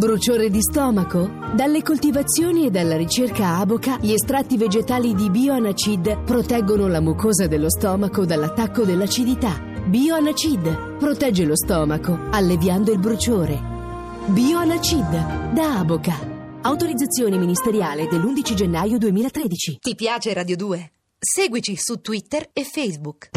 Bruciore di stomaco? Dalle coltivazioni e dalla ricerca Aboca, gli estratti vegetali di Bioanacid proteggono la mucosa dello stomaco dall'attacco dell'acidità. Bioanacid protegge lo stomaco, alleviando il bruciore. Bioanacid da Aboca. Autorizzazione ministeriale dell'11 gennaio 2013. Ti piace Radio 2? Seguici su Twitter e Facebook.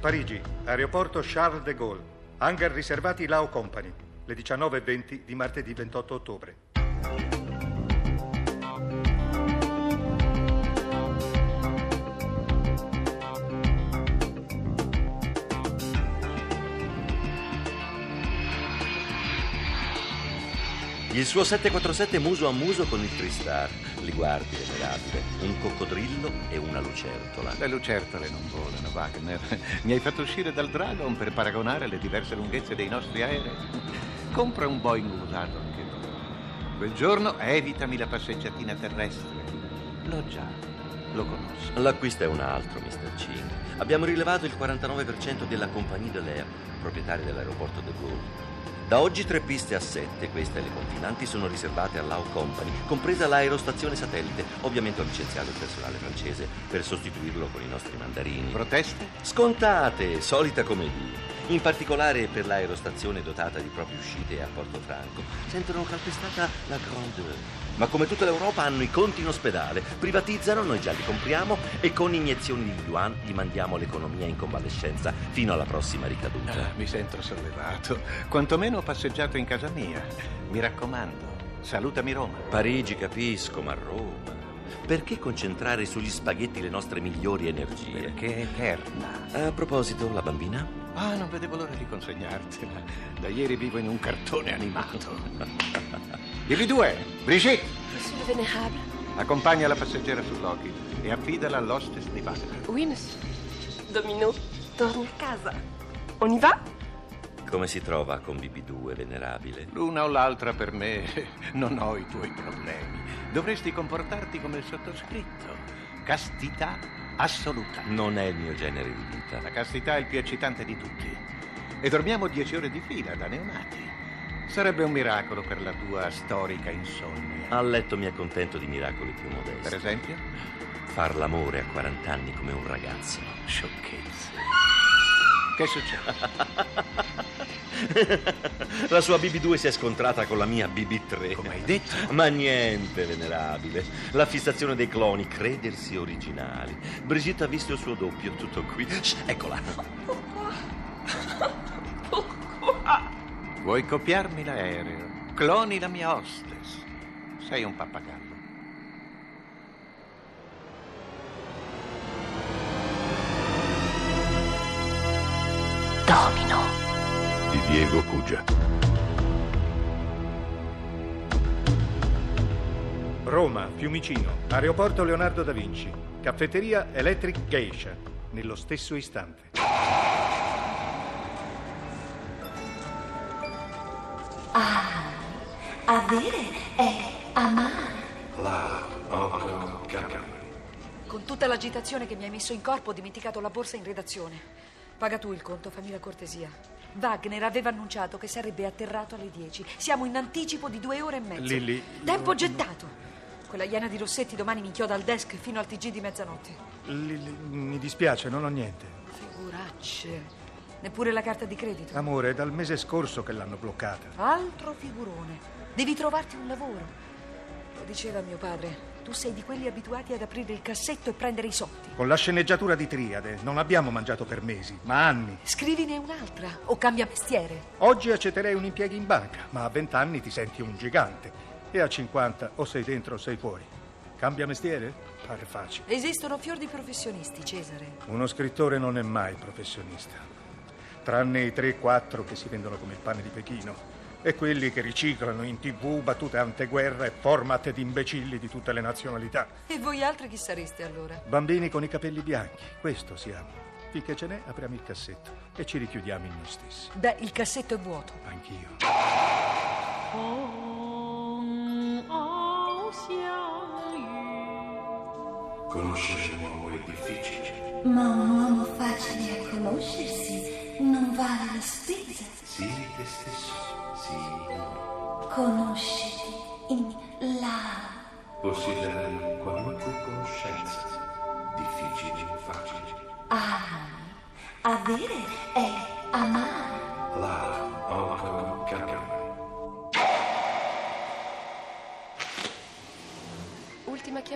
Parigi, aeroporto Charles de Gaulle, hangar riservati Lao Company, le 19.20 di martedì 28 ottobre. Il suo 747 muso a muso con il Tristar. Li guardi, venerabile. Un coccodrillo e una lucertola. Le lucertole non volano, Wagner. Mi hai fatto uscire dal Dragon per paragonare le diverse lunghezze dei nostri aerei. Compra un Boeing usato anche tu. Quel giorno evitami la passeggiatina terrestre. L'ho già, lo conosco. L'acquisto è un altro, Mr. Ching. Abbiamo rilevato il 49% della compagnia de l'air, proprietaria dell'aeroporto de Gaulle. Da oggi tre piste a sette, queste e le confinanti, sono riservate all'Ao Company, compresa l'aerostazione satellite. Ovviamente ho licenziato il personale francese per sostituirlo con i nostri mandarini. Proteste? Scontate, solita commedia. In particolare per l'aerostazione dotata di proprie uscite a Portofranco. Sentono calpestata la grandeur. Ma come tutta l'Europa hanno i conti in ospedale, privatizzano, noi già li compriamo e con iniezioni di yuan gli mandiamo l'economia in convalescenza fino alla prossima ricaduta. Ah, mi sento sollevato. Quantomeno ho passeggiato in casa mia. Mi raccomando, salutami Roma. Parigi capisco, ma Roma. Perché concentrare sugli spaghetti le nostre migliori energie? Perché è eterna. A proposito, la bambina? Ah, non vedevo l'ora di consegnartela. Da ieri vivo in un cartone animato. Dimmi due, Brigitte, Monsieur le Vénérable accompagna la passeggera su Loki e affidala all'hostess di Wagner. Oui, monsieur. Domino, torni a casa. On y va Come si trova con BB2, venerabile? L'una o l'altra per me non ho i tuoi problemi. Dovresti comportarti come il sottoscritto. Castità assoluta. Non è il mio genere di vita. La castità è il più eccitante di tutti. E dormiamo dieci ore di fila da neonati. Sarebbe un miracolo per la tua storica insonnia. A letto mi accontento di miracoli più modesti. Per esempio? Far l'amore a 40 anni come un ragazzo. Sciocchezze. Che succede? La sua BB2 si è scontrata con la mia BB3. Come hai detto? Ma niente, venerabile. La fissazione dei cloni, credersi originali. Brigitte ha visto il suo doppio, tutto qui. Shh, eccola. Vuoi copiarmi l'aereo? Cloni la mia hostess. Sei un pappagallo. Diego Cugia. Roma, Fiumicino, aeroporto Leonardo da Vinci, caffetteria Electric Geisha, nello stesso istante. Avere è amare. Con tutta l'agitazione che mi hai messo in corpo ho dimenticato la borsa in redazione. Paga tu il conto, fammi la cortesia. Wagner aveva annunciato che sarebbe atterrato alle 10. Siamo in anticipo di due ore e mezza. Lilli, Tempo gettato. Quella iena di Rossetti domani mi inchioda al desk fino al TG di mezzanotte. Lilli, mi dispiace, non ho niente. Figuracce. Neppure la carta di credito. Amore, è dal mese scorso che l'hanno bloccata. Altro figurone. Devi trovarti un lavoro. Lo diceva mio padre. Tu sei di quelli abituati ad aprire il cassetto e prendere i soldi. Con la sceneggiatura di Triade non abbiamo mangiato per mesi, ma anni. Scrivine un'altra o cambia mestiere. Oggi accetterei un impiego in banca, ma a 20 anni ti senti un gigante. E a 50 o sei dentro o sei fuori. Cambia mestiere? Pare facile. Esistono fior di professionisti, Cesare. Uno scrittore non è mai professionista. Tranne i 3-4 che si vendono come il pane di Pechino. E quelli che riciclano in tv battute anteguerra e format di imbecilli di tutte le nazionalità. E voi altri chi sareste allora? Bambini con i capelli bianchi, questo siamo. Finché ce n'è, apriamo il cassetto e ci richiudiamo in noi stessi. Beh, il cassetto è vuoto. Anch'io. Conoscere un uomo è difficile. Ma un uomo facile a conoscersi non vale la spesa. Sii te stesso. Sii Conosciti in là. Possedere qualunque conoscenza. Difficile o facile. Ah, avere è amare.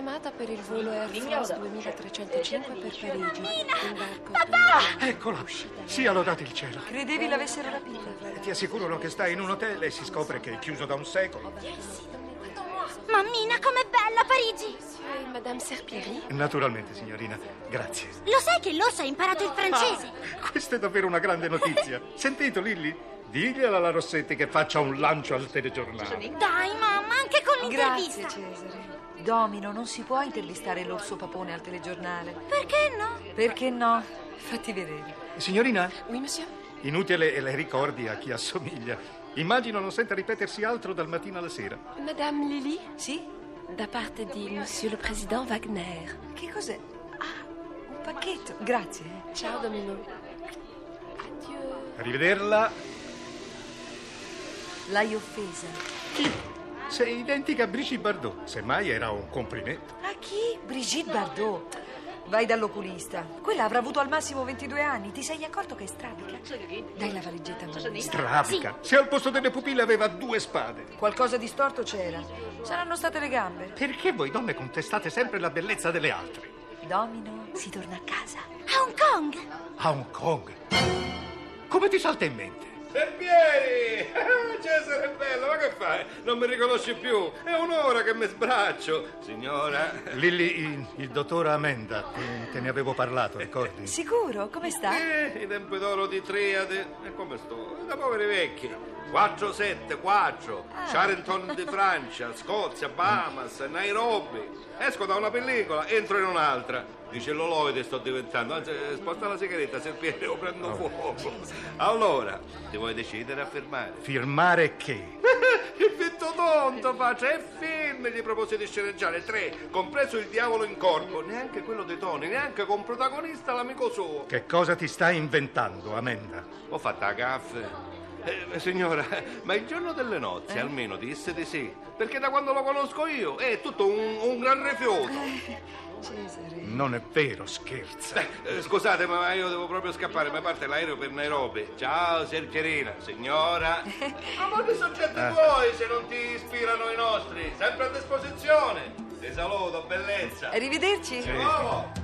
Chiamata per il volo Air France 2305 per Parigi. Imbarco Eccola! Sia lodato il cielo. Credevi l'avessero rapita? Ti assicurano che stai in un hotel e si scopre che è chiuso da un secolo. Mammina, com'è bella Parigi! Et Madame Serpieri Naturalmente, signorina. Grazie. Lo sai che l'orso ha imparato il francese? Questa è davvero una grande notizia. Sentito, Lilli? Digliela alla Rossetti che faccia un lancio al telegiornale. Dai, mamma, anche con Grazie, l'intervista. Cesare. Domino, non si può intervistare l'orso papone al telegiornale. Perché no? Perché no? Fatti vedere. Signorina, Oui, monsieur inutile e le ricordi a chi assomiglia. Immagino non senta ripetersi altro dal mattino alla sera. Madame Lily Sì? Da parte di Monsieur le Président Wagner. Che cos'è? Ah, un pacchetto. Grazie. Ciao, Domino. Adieu. Arrivederla. L'hai offesa. Sei identica a Brigitte Bardot. Semmai era un complimento. A chi? Brigitte Bardot. Vai dall'oculista. Quella avrà avuto al massimo 22 anni. Ti sei accorto che è strabica? Dai la valigetta a me. Strabica. Se al posto delle pupille aveva due spade. Qualcosa di storto c'era. Saranno state le gambe. Perché voi donne contestate sempre la bellezza delle altre? Domino, si torna a casa. A Hong Kong! A Hong Kong. Come ti salta in mente? Serpieri! Cesare bello, ma che fai? Non mi riconosci più? È un'ora che mi sbraccio. Signora, Lilli, il, il dottor Amenda, te, te ne avevo parlato, ricordi? Sicuro? Come sta? eh, i tempi d'oro di Triade. E come sto? Da poveri vecchi. 474, Charenton di Francia, Scozia, Bahamas, Nairobi. Esco da una pellicola, entro in un'altra. Dice l'oloide sto diventando. Anzi, eh, sposta la sigaretta, Serpieri, o prendo fuoco. Allora, ti vuoi decidere a fermare? Firmare che? Il fitto tonto faccia è film gli proposi di sceneggiare tre, compreso il diavolo in corpo, neanche quello dei Toni, neanche con protagonista l'amico suo. Che cosa ti stai inventando, Amenda? Ho fatto la caffè. Eh, signora, ma il giorno delle nozze almeno disse di sì, perché da quando lo conosco io è tutto un, un gran rifiuto. Cesare. Non è vero, scherza. Eh, scusate, ma io devo proprio scappare, mi parte l'aereo per Nairobi. Ciao, Sergerina, signora. Ma molti soggetti tuoi se non ti ispirano i nostri, sempre a disposizione. Ti saluto, bellezza. Arrivederci. Di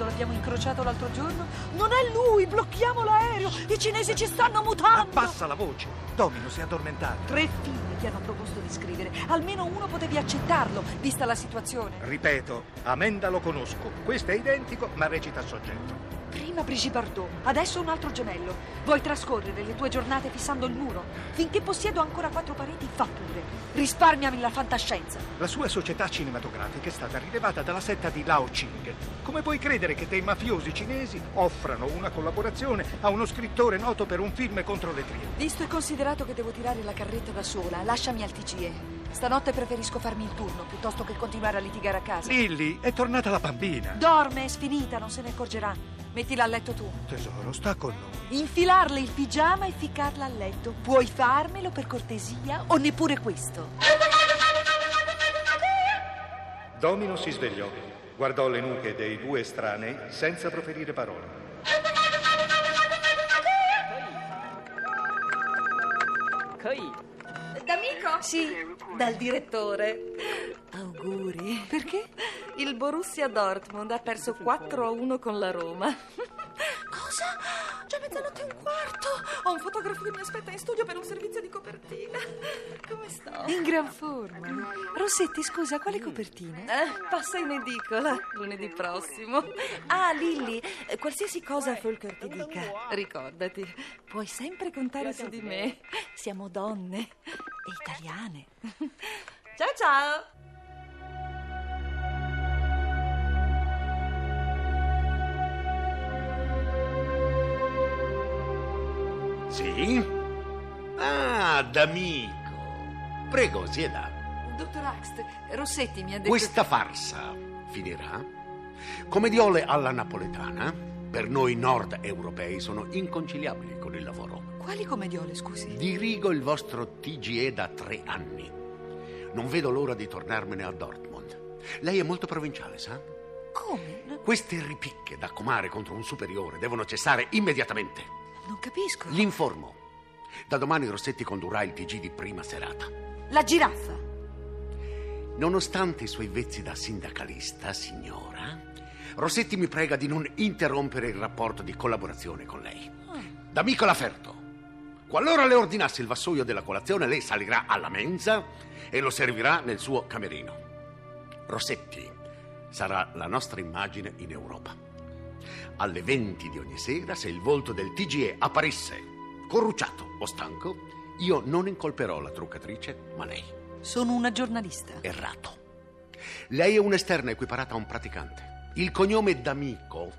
quando l'abbiamo incrociato l'altro giorno? Non è lui, blocchiamo l'aereo. I cinesi ci stanno mutando. Abbassa la voce. Domino si è addormentato. Tre film ti hanno proposto di scrivere. Almeno uno potevi accettarlo, vista la situazione. Ripeto, Amenda lo conosco. Questo è identico, ma recita soggetto. Prima Brigitte Bardot, adesso un altro gemello. Vuoi trascorrere le tue giornate fissando il muro? Finché possiedo ancora quattro pareti, fa pure. Risparmiami la fantascienza. La sua società cinematografica è stata rilevata dalla setta di Lao Ching. Come puoi credere che dei mafiosi cinesi offrano una collaborazione a uno scrittore noto per un film contro le trie? Visto e considerato che devo tirare la carretta da sola, lasciami al TGE. Stanotte preferisco farmi il turno piuttosto che continuare a litigare a casa. Lilly, è tornata la bambina. Dorme, è sfinita, non se ne accorgerà. Mettila a letto tu. Tesoro, sta con noi. Infilarle il pigiama e ficcarla a letto. Puoi farmelo per cortesia o neppure questo? Domino si svegliò, guardò le nuche dei due estranei senza proferire parole. D'amico? Sì, Dal direttore. auguri. Perché? Il Borussia Dortmund ha perso 4 a 1 con la Roma. Cosa? Già mezzanotte e un quarto. Ho un fotografo che mi aspetta in studio per un servizio di copertina. Come sto? In gran forma. Rossetti, scusa, quale copertina? Eh, passa in edicola lunedì prossimo. Ah, Lilli, eh, qualsiasi cosa Volker ti dica, ricordati, puoi sempre contare su di me. Siamo donne e italiane. Ciao ciao! Sì? Ah, d'amico. Prego, sieda. Dottor Axt, Rossetti mi ha detto... Questa farsa finirà? Commediole alla napoletana, per noi nord europei, sono inconciliabili con il lavoro. Quali commediole, scusi? Dirigo il vostro TGE da tre anni. Non vedo l'ora di tornarmene a Dortmund. Lei è molto provinciale, sa? Come? Queste ripicche da comare contro un superiore devono cessare immediatamente. Non capisco. L'informo. Da domani Rossetti condurrà il TG di prima serata. La giraffa. Nonostante i suoi vezzi da sindacalista, signora, Rossetti mi prega di non interrompere il rapporto di collaborazione con lei. D'amico Laferto, qualora le ordinassi il vassoio della colazione, lei salirà alla mensa e lo servirà nel suo camerino. Rossetti sarà la nostra immagine in Europa. Alle 20 di ogni sera, se il volto del TGE apparisse corrucciato o stanco, io non incolperò la truccatrice, ma lei. Sono una giornalista. Errato. Lei è un'esterna equiparata a un praticante. Il cognome d'amico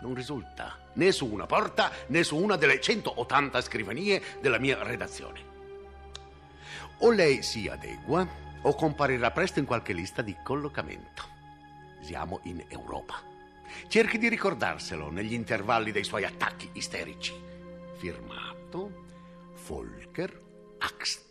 non risulta né su una porta né su una delle 180 scrivanie della mia redazione. O lei si adegua o comparirà presto in qualche lista di collocamento. Siamo in Europa. Cerchi di ricordarselo negli intervalli dei suoi attacchi isterici. Firmato Volker Axt.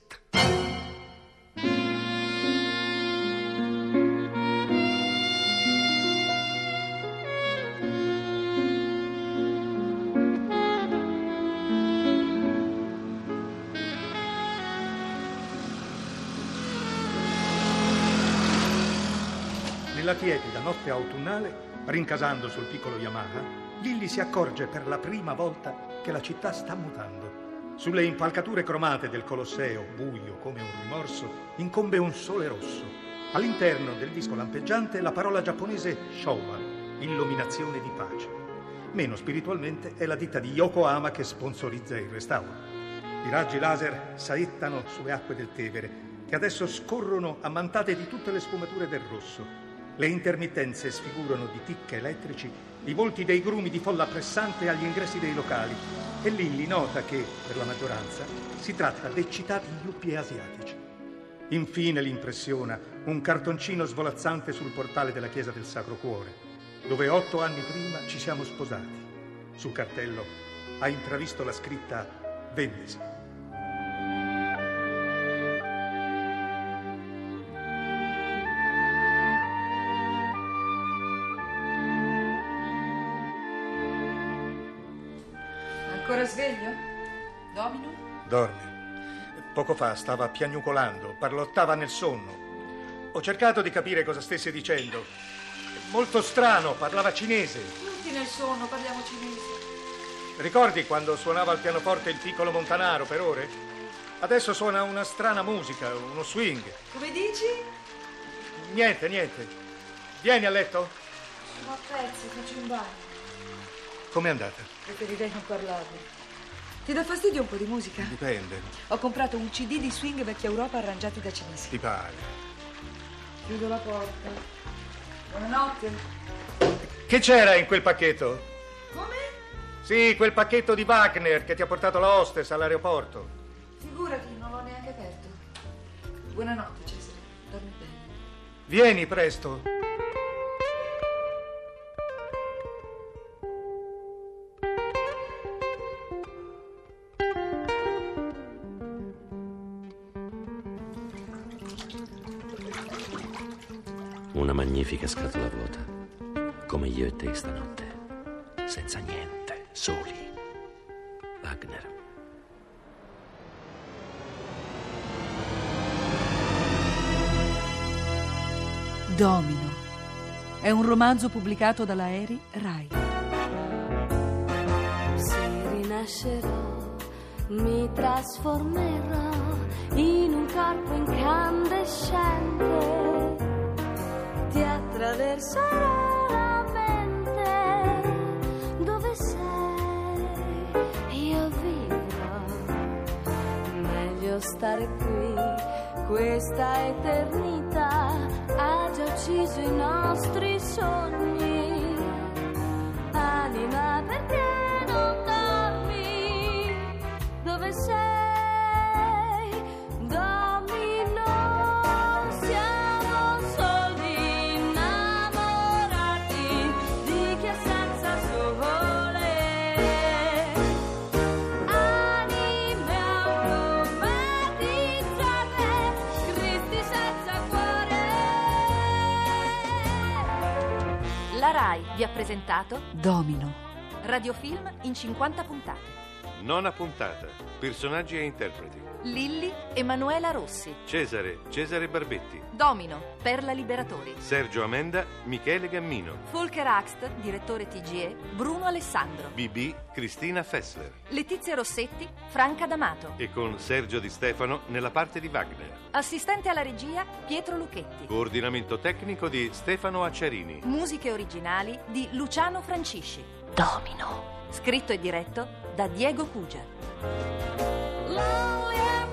Nella tiepida notte autunnale, rincasando sul piccolo Yamaha, Lilly si accorge per la prima volta che la città sta mutando. Sulle impalcature cromate del Colosseo, buio come un rimorso, incombe un sole rosso. All'interno del disco lampeggiante la parola giapponese Showa, illuminazione di pace. Meno spiritualmente è la ditta di Yokohama che sponsorizza il restauro. I raggi laser saettano sulle acque del Tevere, che adesso scorrono ammantate di tutte le sfumature del rosso. Le intermittenze sfigurano di tic elettrici i volti dei grumi di folla pressante agli ingressi dei locali e Lilly nota che, per la maggioranza, si tratta d'eccitati gruppi asiatici. Infine l'impressiona un cartoncino svolazzante sul portale della chiesa del Sacro Cuore, dove otto anni prima ci siamo sposati. Sul cartello ha intravisto la scritta Vendesi. Fa stava piagnucolando, parlottava nel sonno. Ho cercato di capire cosa stesse dicendo. Molto strano, parlava cinese. Tutti nel sonno parliamo cinese. Ricordi quando suonava al pianoforte il piccolo Montanaro per ore? Adesso suona una strana musica, uno swing. Come dici? Niente, niente. Vieni a letto? Sono a pezzi, faccio un bagno. Com'è andata? Preferirei non parlarne. Ti dà fastidio un po' di musica? Dipende. Ho comprato un CD di swing vecchia Europa arrangiati da cinesi. Ti pare. Chiudo la porta. Buonanotte. Che c'era in quel pacchetto? Come? Sì, quel pacchetto di Wagner che ti ha portato la hostess all'aeroporto. Figurati, non l'ho neanche aperto. Buonanotte, Cesare. Dormi bene. Vieni presto. Una magnifica scatola vuota, come io e te stanotte, senza niente, soli. Wagner. Domino. È un romanzo pubblicato dalla Eri Rai. Se rinascerò, mi trasformerò in un corpo incandescente. Ti attraverserò la mente. Dove sei? Io vivrò. Meglio stare qui, questa eternità ha già ucciso i nostri sogni. RAI vi ha presentato Domino. Radiofilm in 50 puntate. Nona puntata. Personaggi e interpreti. Lilli Emanuela Rossi. Cesare, Cesare Barbetti. Domino, Perla Liberatori. Sergio Amenda, Michele Gammino. Volker Axt, direttore TGE, Bruno Alessandro. BB, Cristina Fessler. Letizia Rossetti, Franca D'Amato. E con Sergio Di Stefano nella parte di Wagner. Assistente alla regia, Pietro Lucchetti. Coordinamento tecnico di Stefano Acciarini. Musiche originali di Luciano Francisci. Domino. Scritto e diretto da Diego Cugia. Yes,